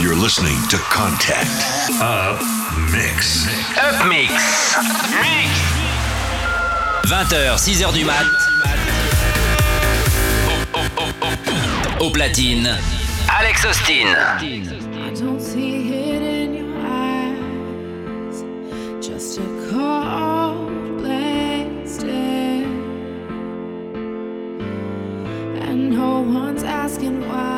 You're listening to Contact. Up Mix. Up Mix. Mix. 20h, 6h du mat. Au platine, Alex Austin. Just a. And no one's asking why.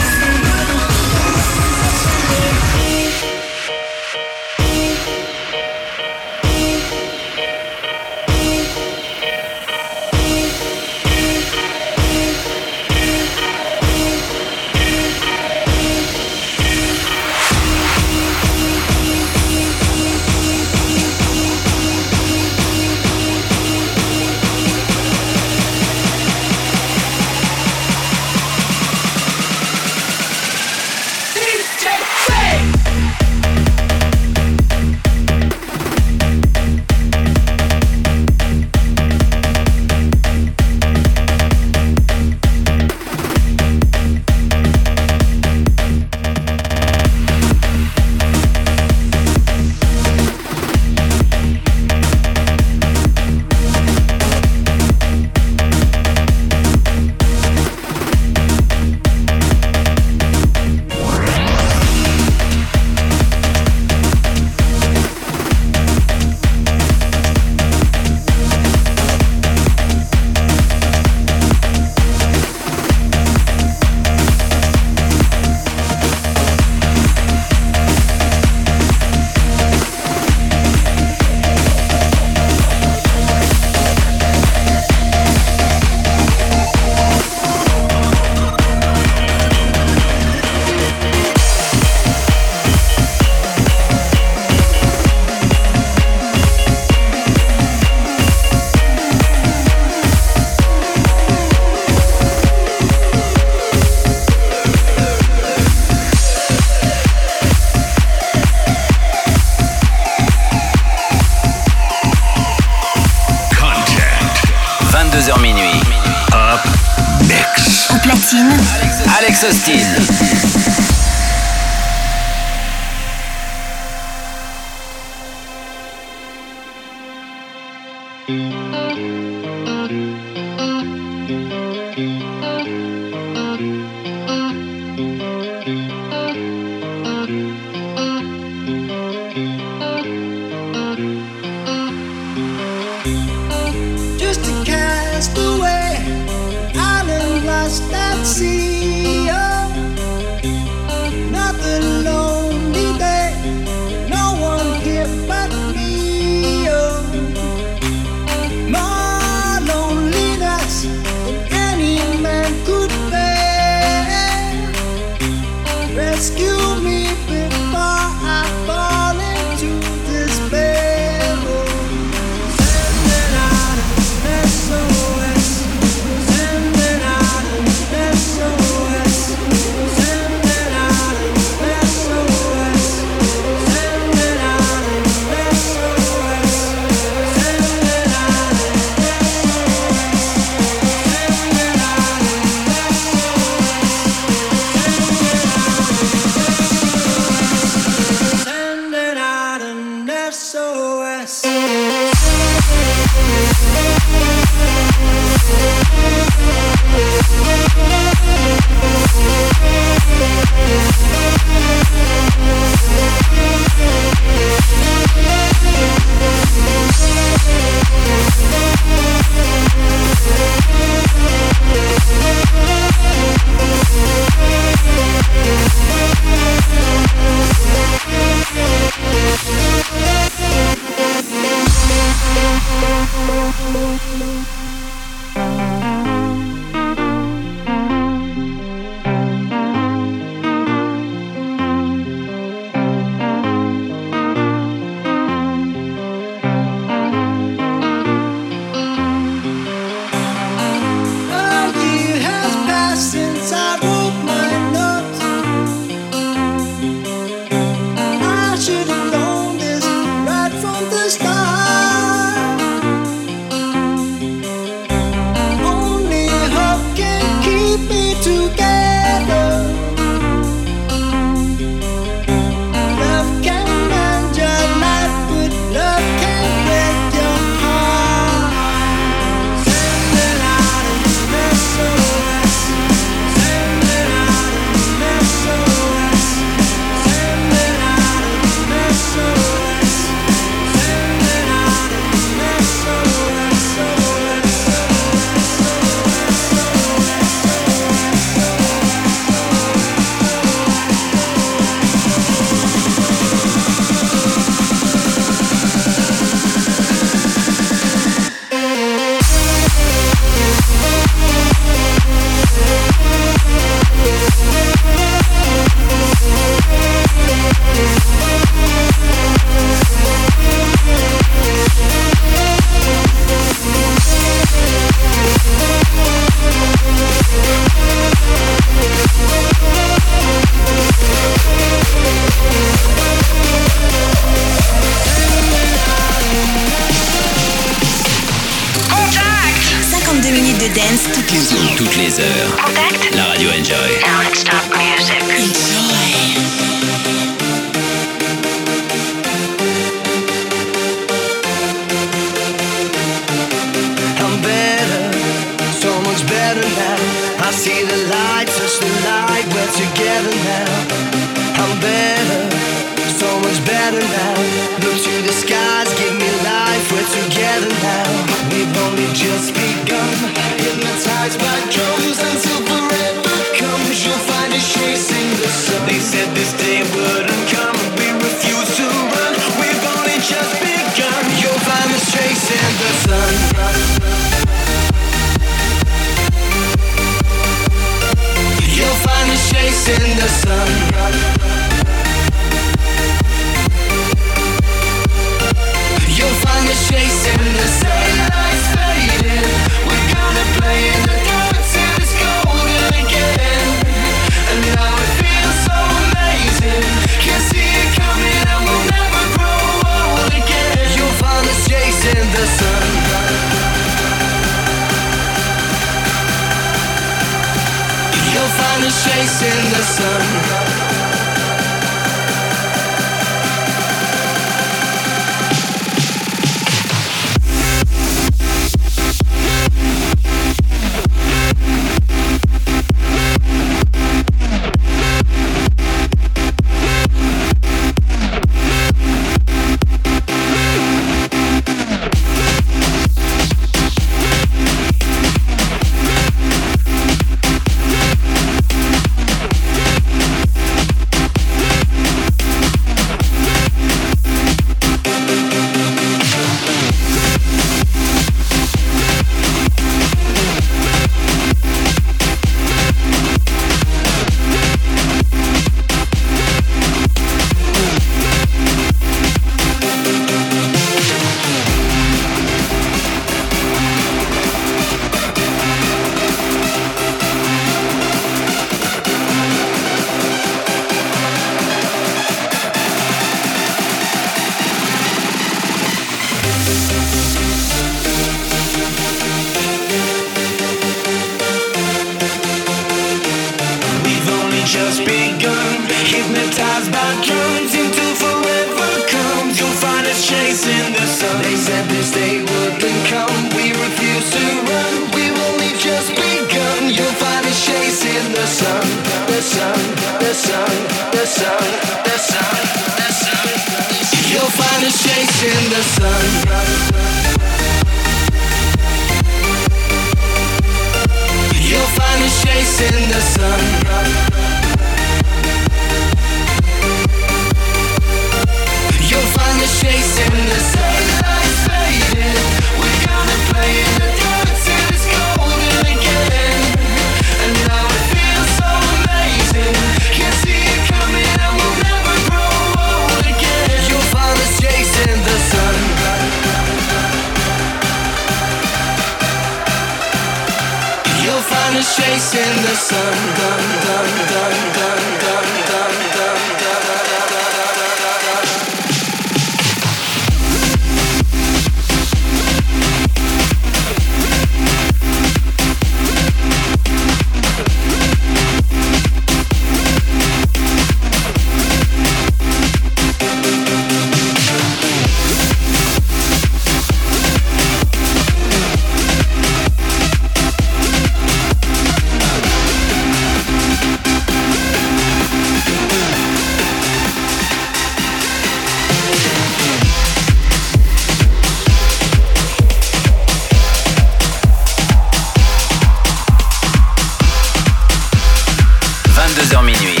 22h minuit.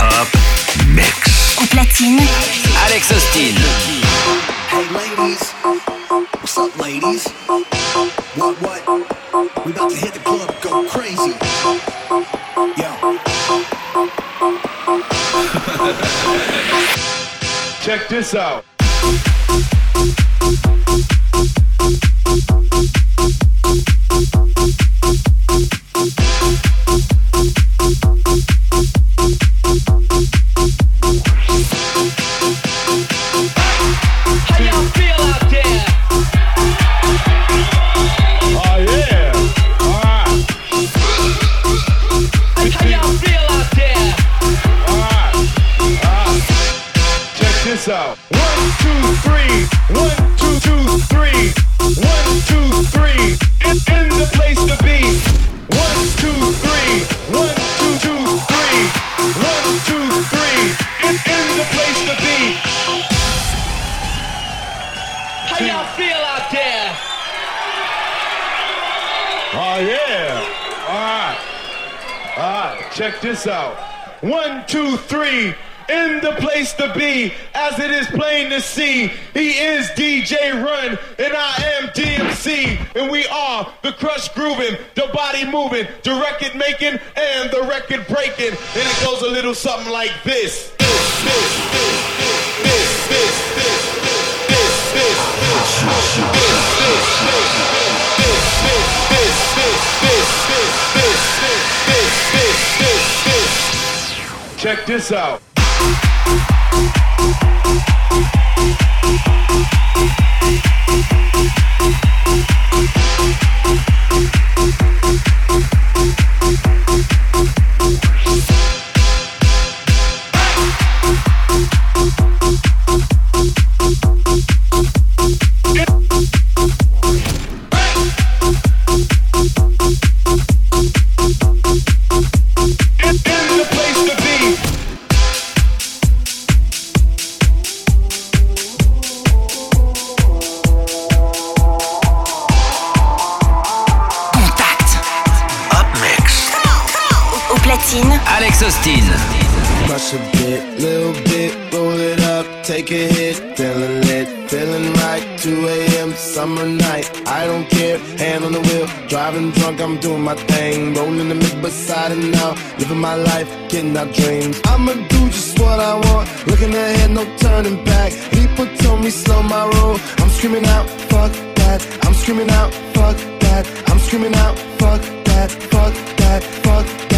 Hop Mix. Au platine. Alex Austin. Hey ladies, what's up ladies? What what? We about to hit the club, go crazy. Yo. Check this out. check this out. One, two, three. In the place to be, as it is plain to see, he is DJ Run, and I am DMC, and we are the crush grooving, the body moving, the record making, and the record breaking. And it goes a little something like this. this, this, this, this, this, this. this. this, this, this Check this out. Bit, little bit, roll it up, take a hit, feeling lit, feeling right. 2 a.m. summer night, I don't care, hand on the wheel, driving drunk, I'm doing my thing, rolling the mid beside and now, living my life, getting out dreams. I'ma do just what I want, looking ahead, no turning back. People told me slow my roll, I'm screaming out, fuck that, I'm screaming out, fuck that, I'm screaming out, fuck that, fuck that, fuck that,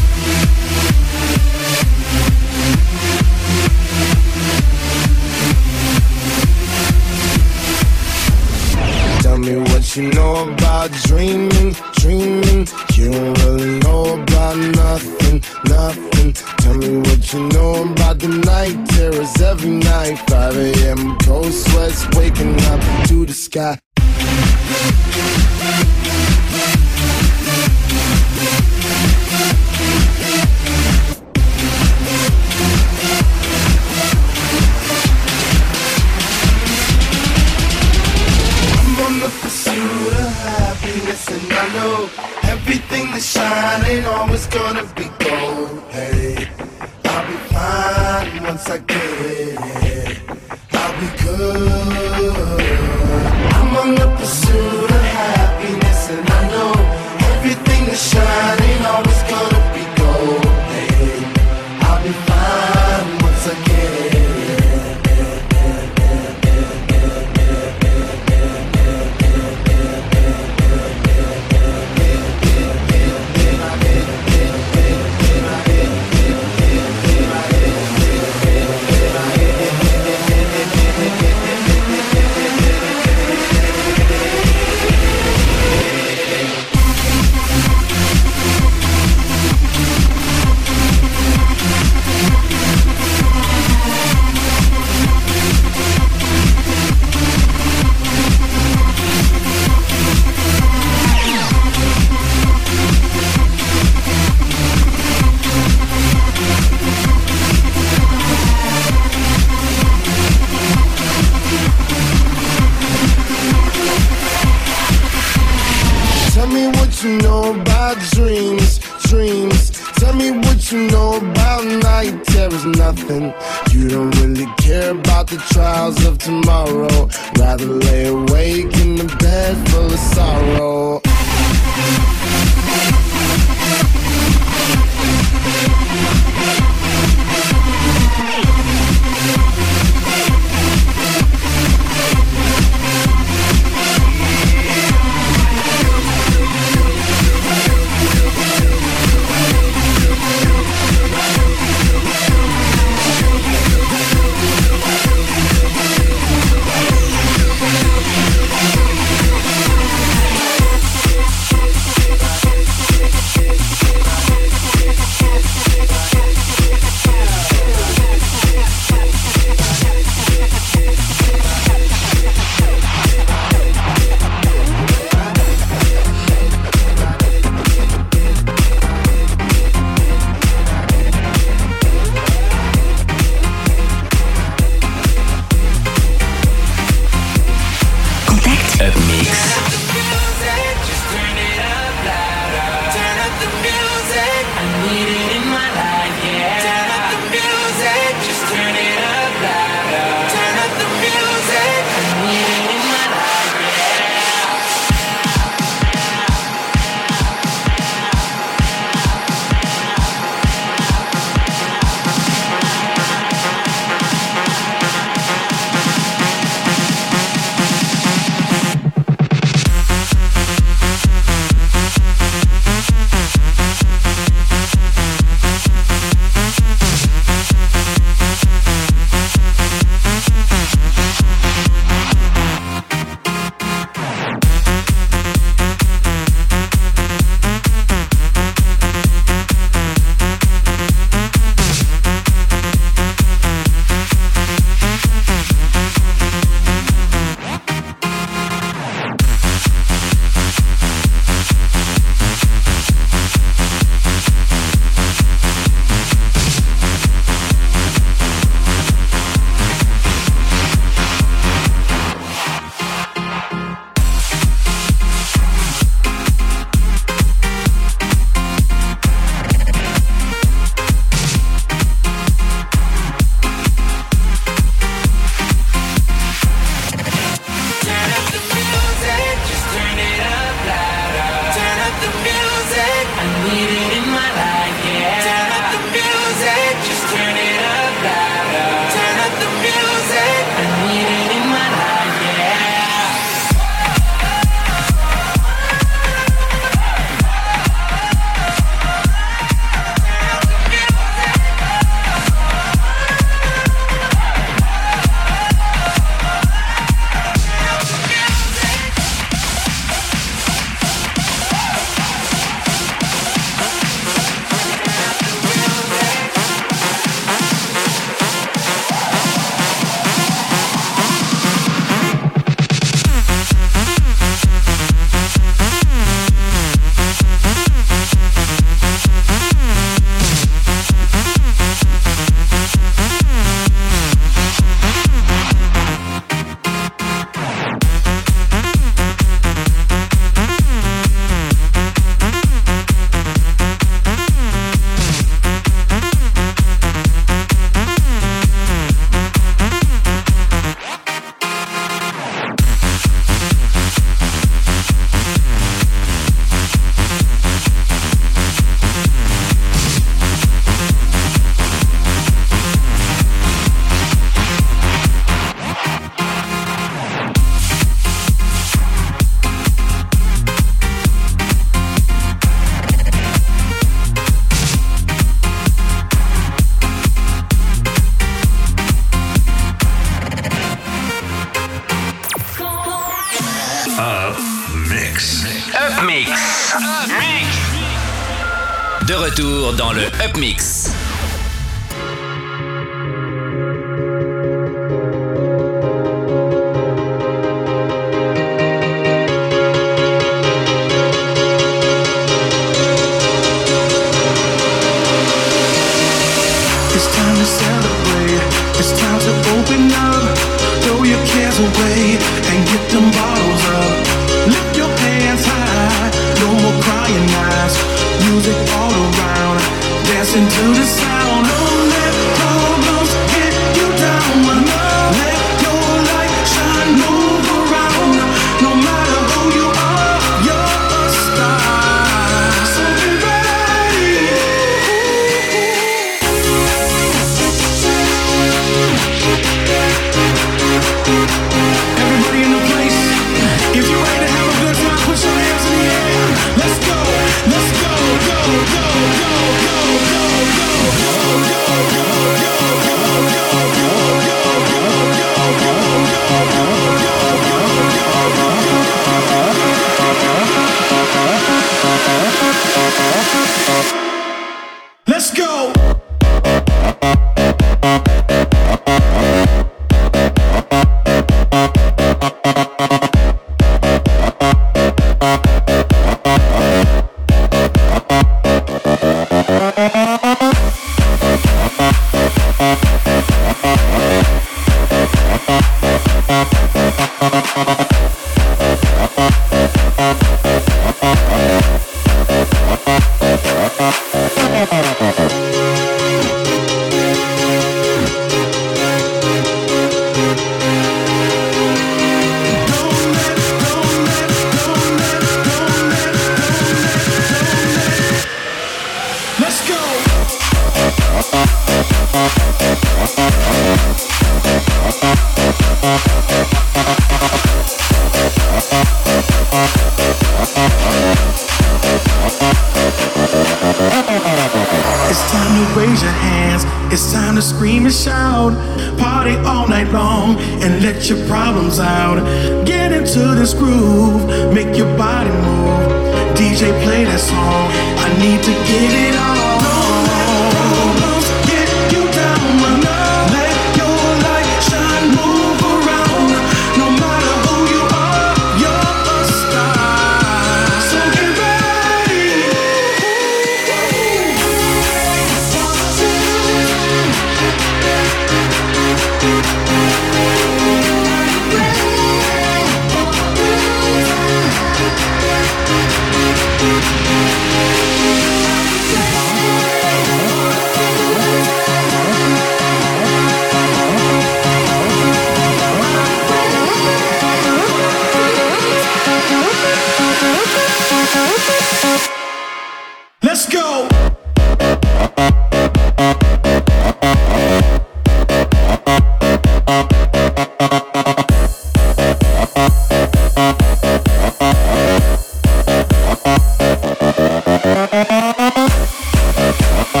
Uh-huh.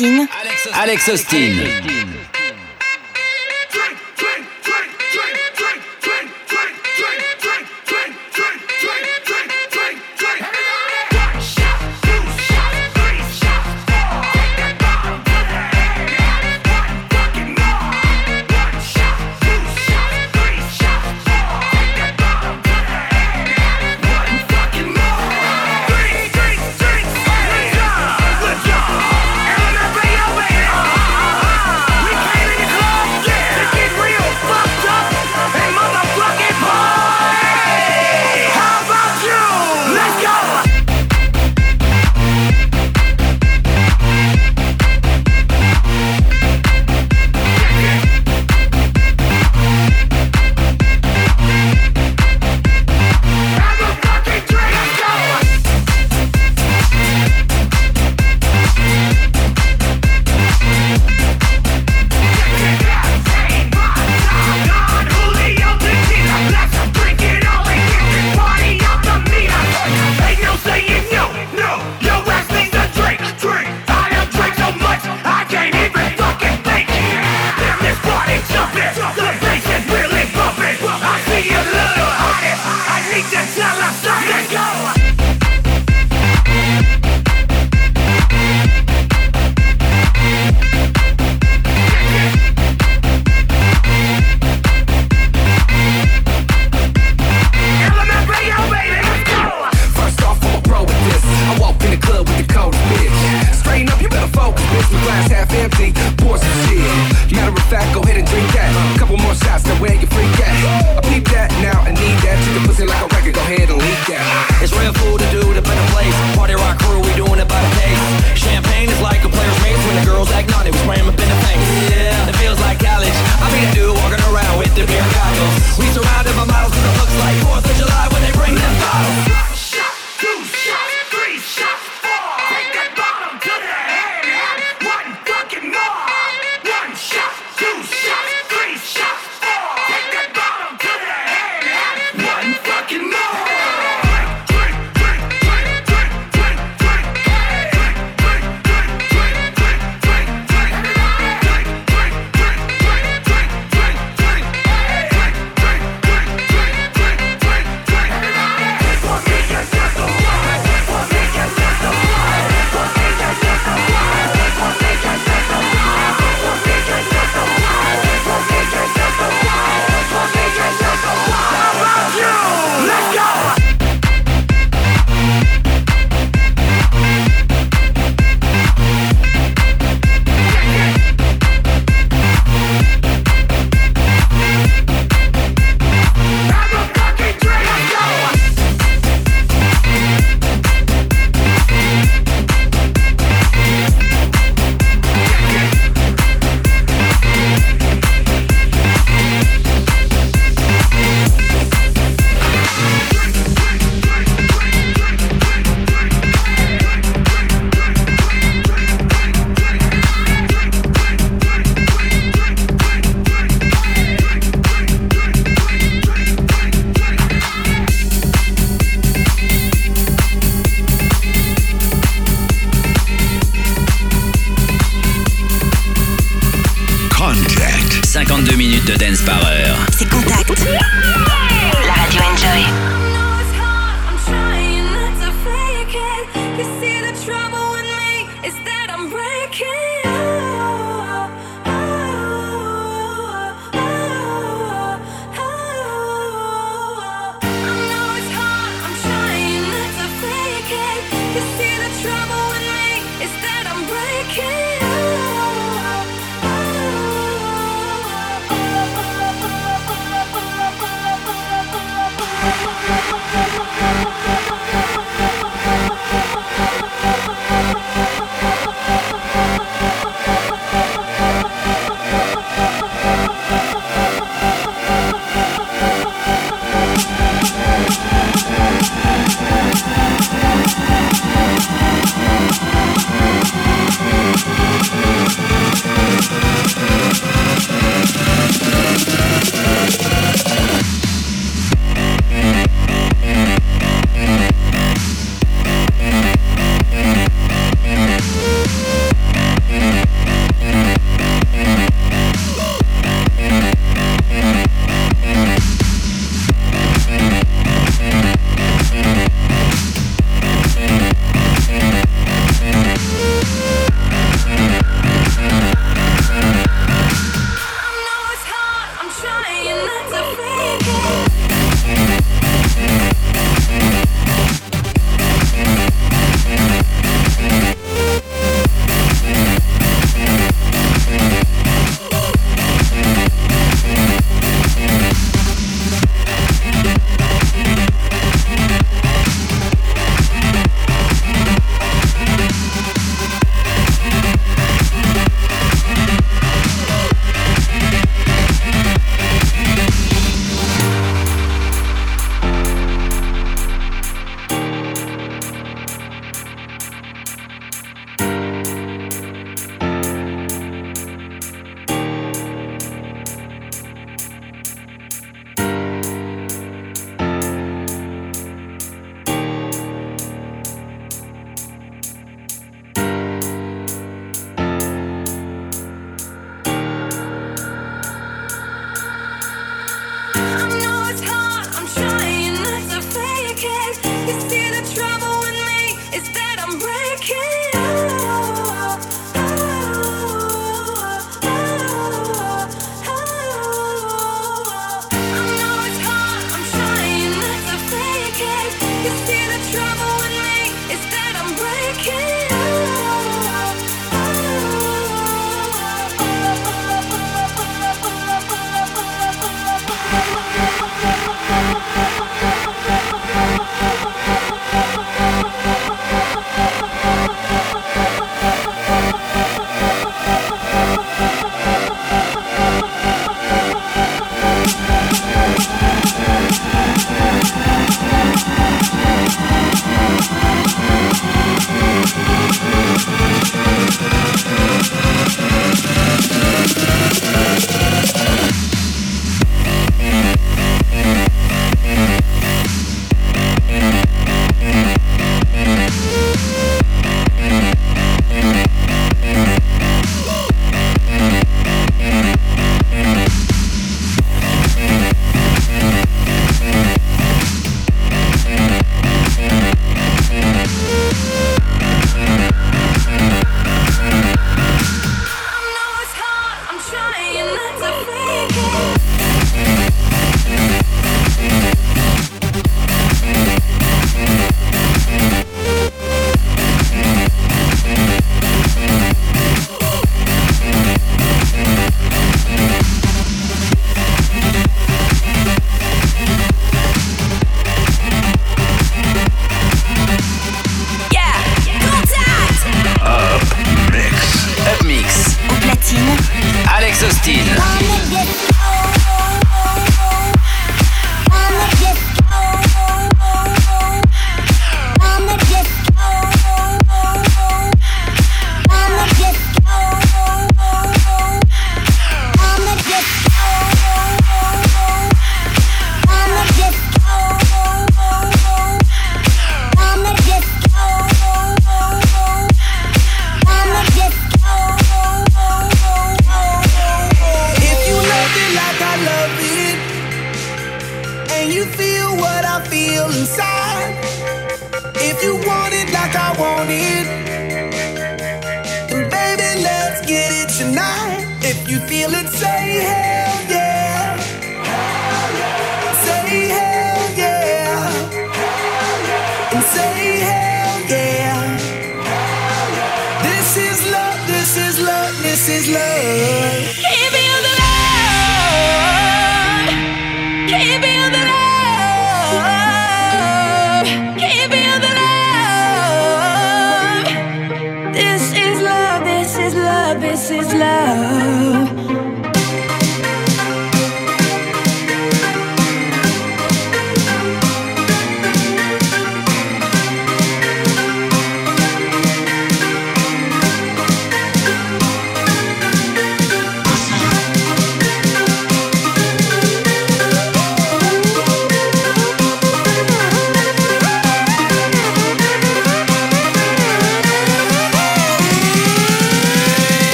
Au platine, Alex Austin.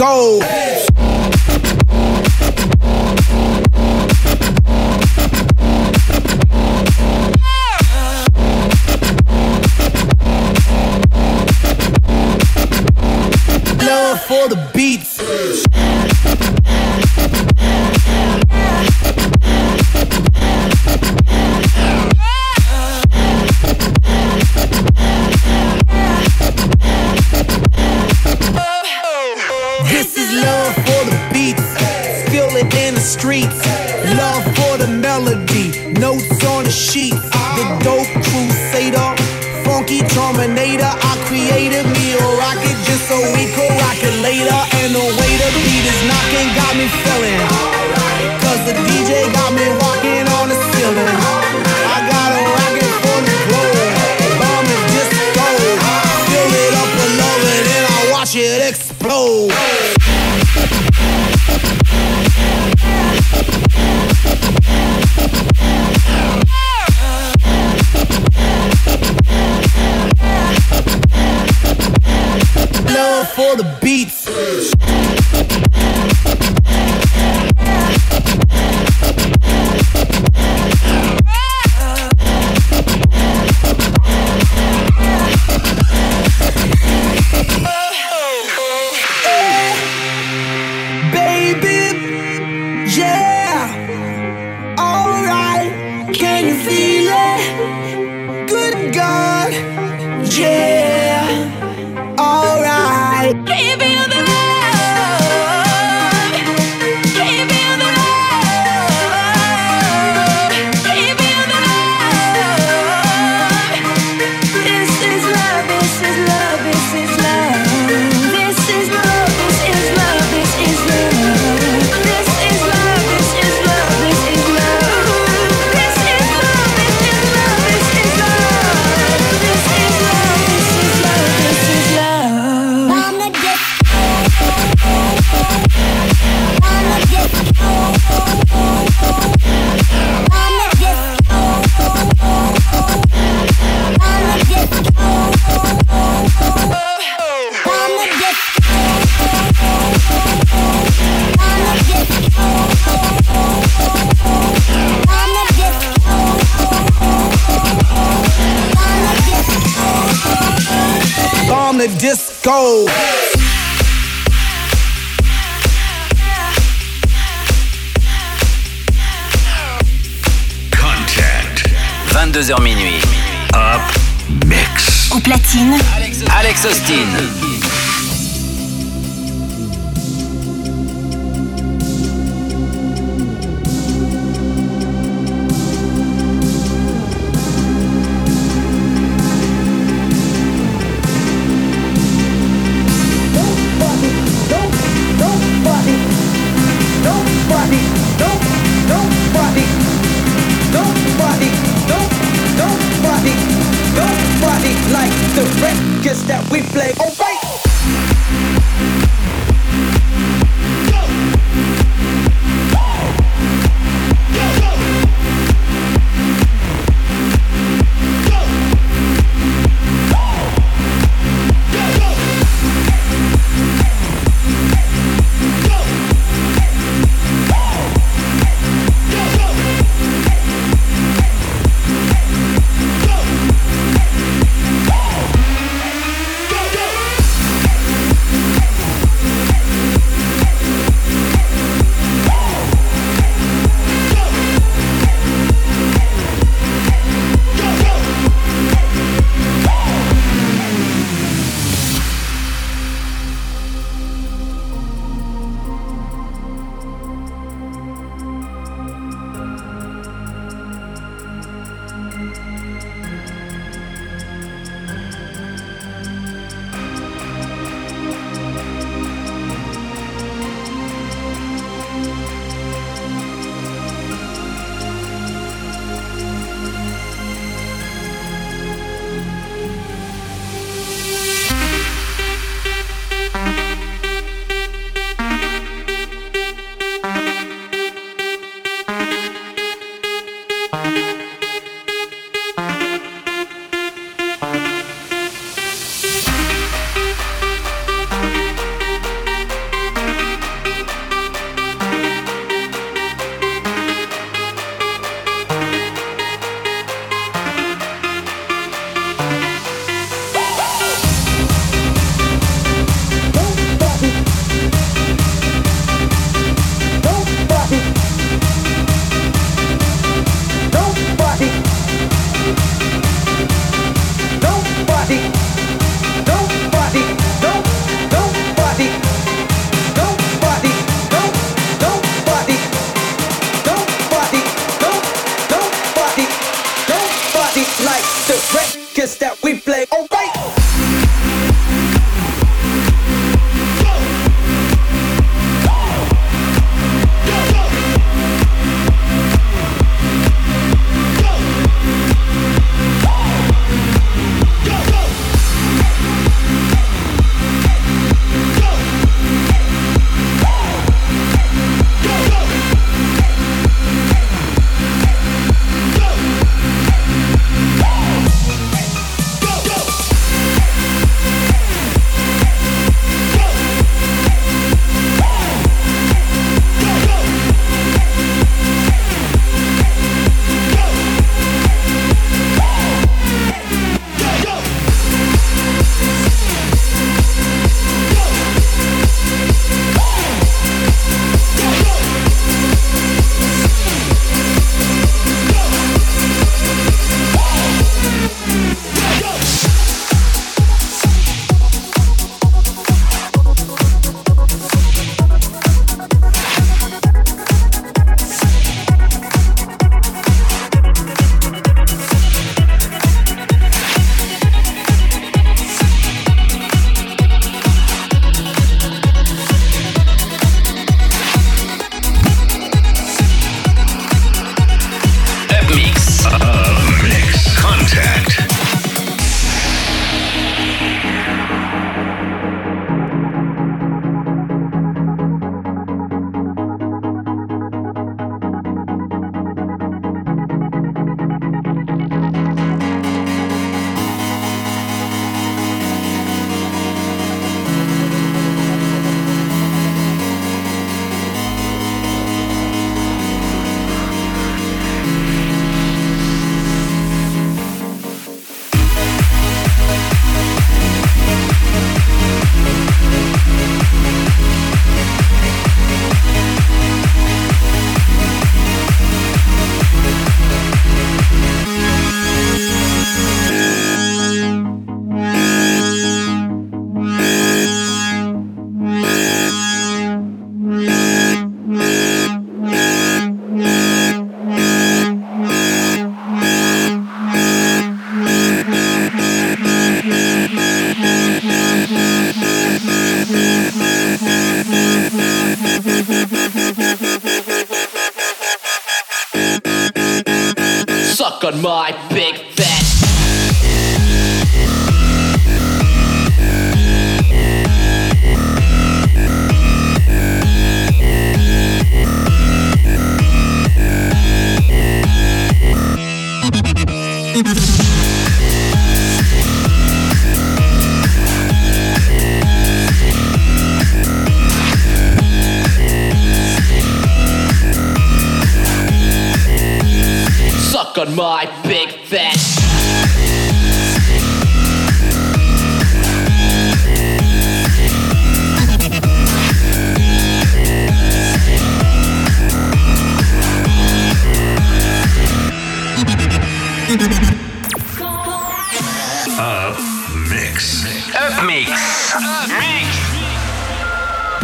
Go. Contact. 22h minuit. Up Mix. Au platine. Alex Austin.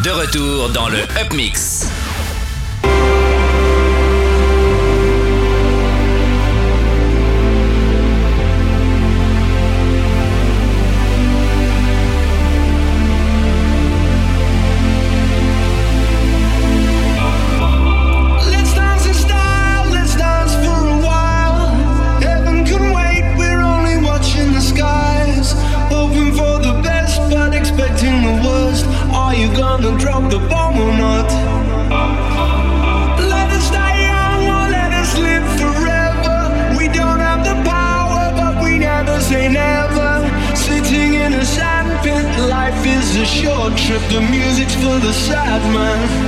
de retour dans le Upmix. Trip the music's for the sad man.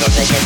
Dance like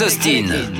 Austin.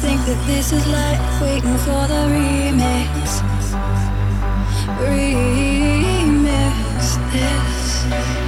think that this is like waiting for the remix. Remix this.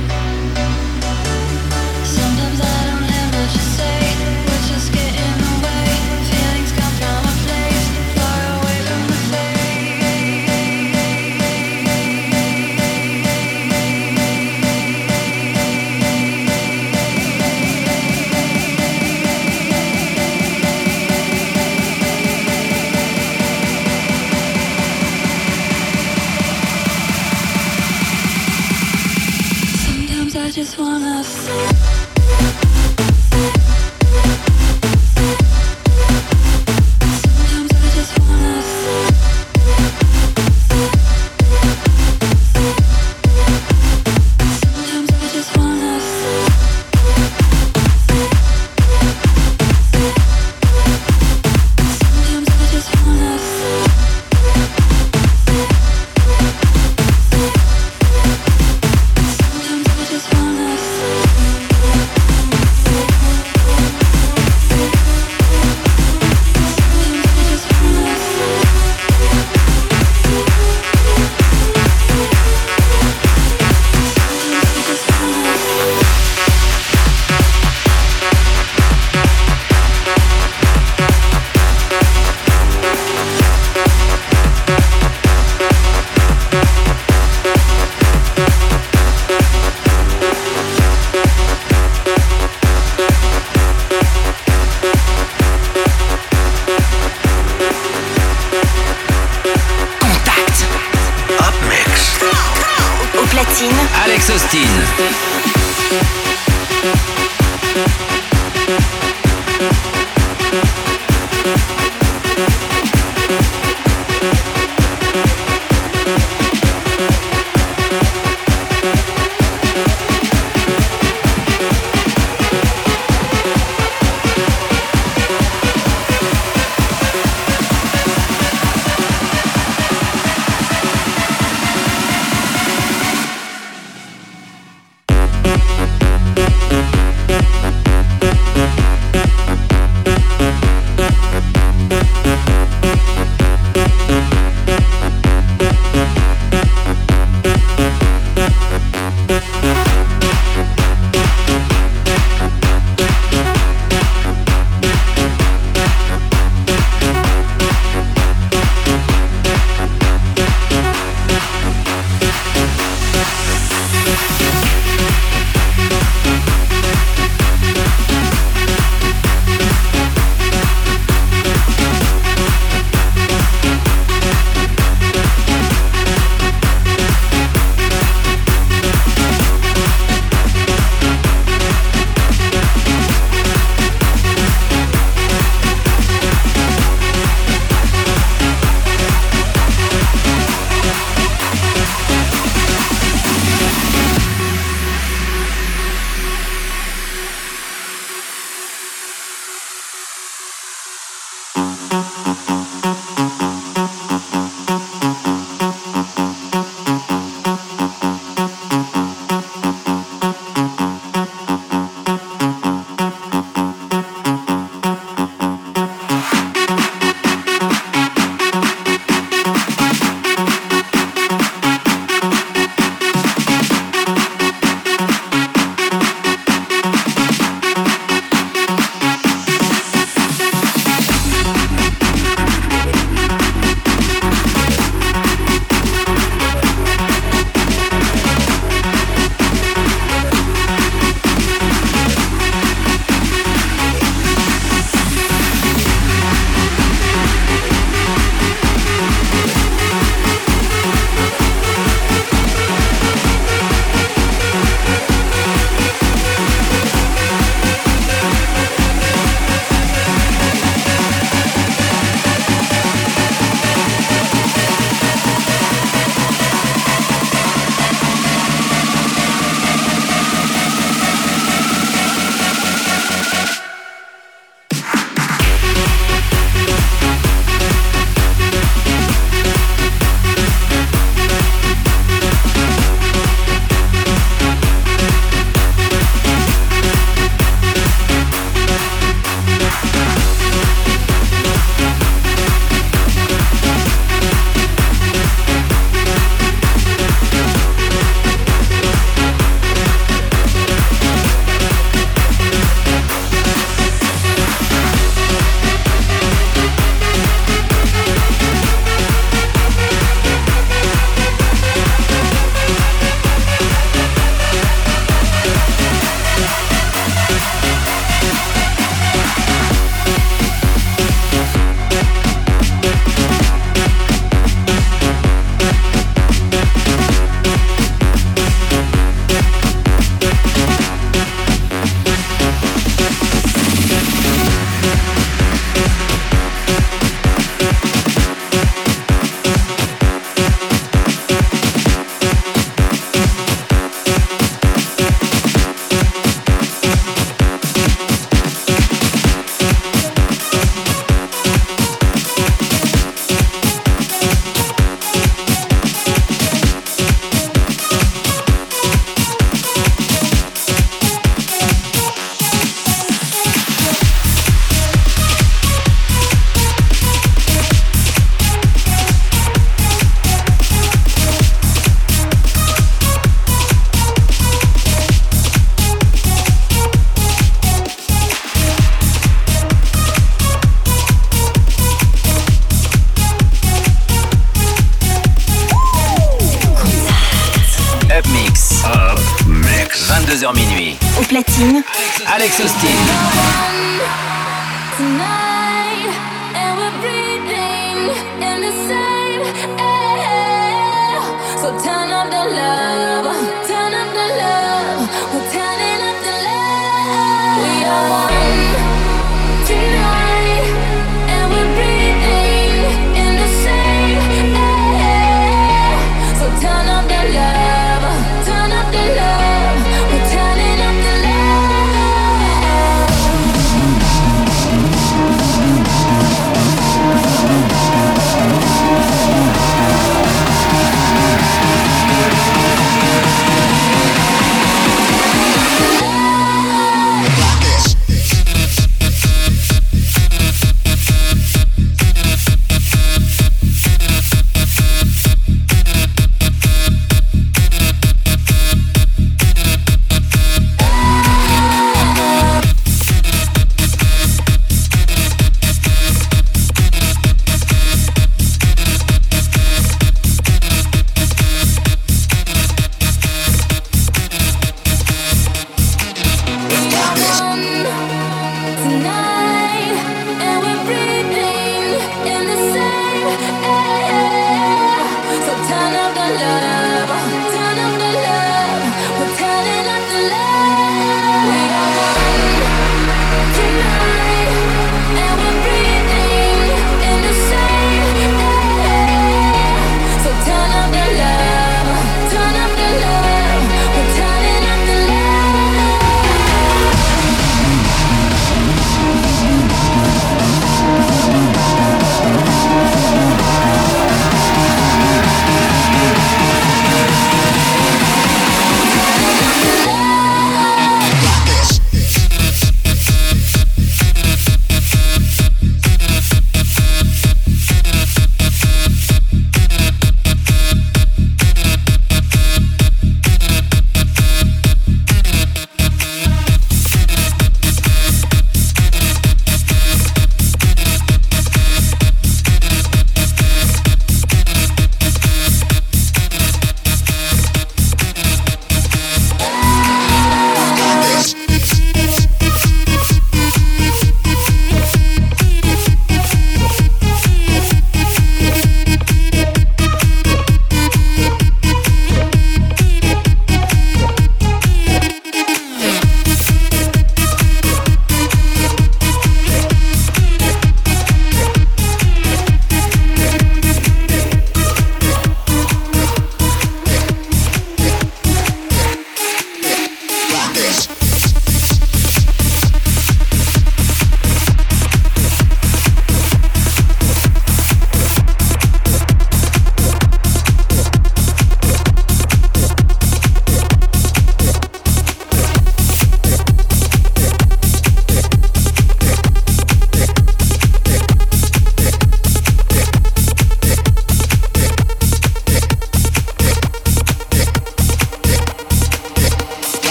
Alex Austin.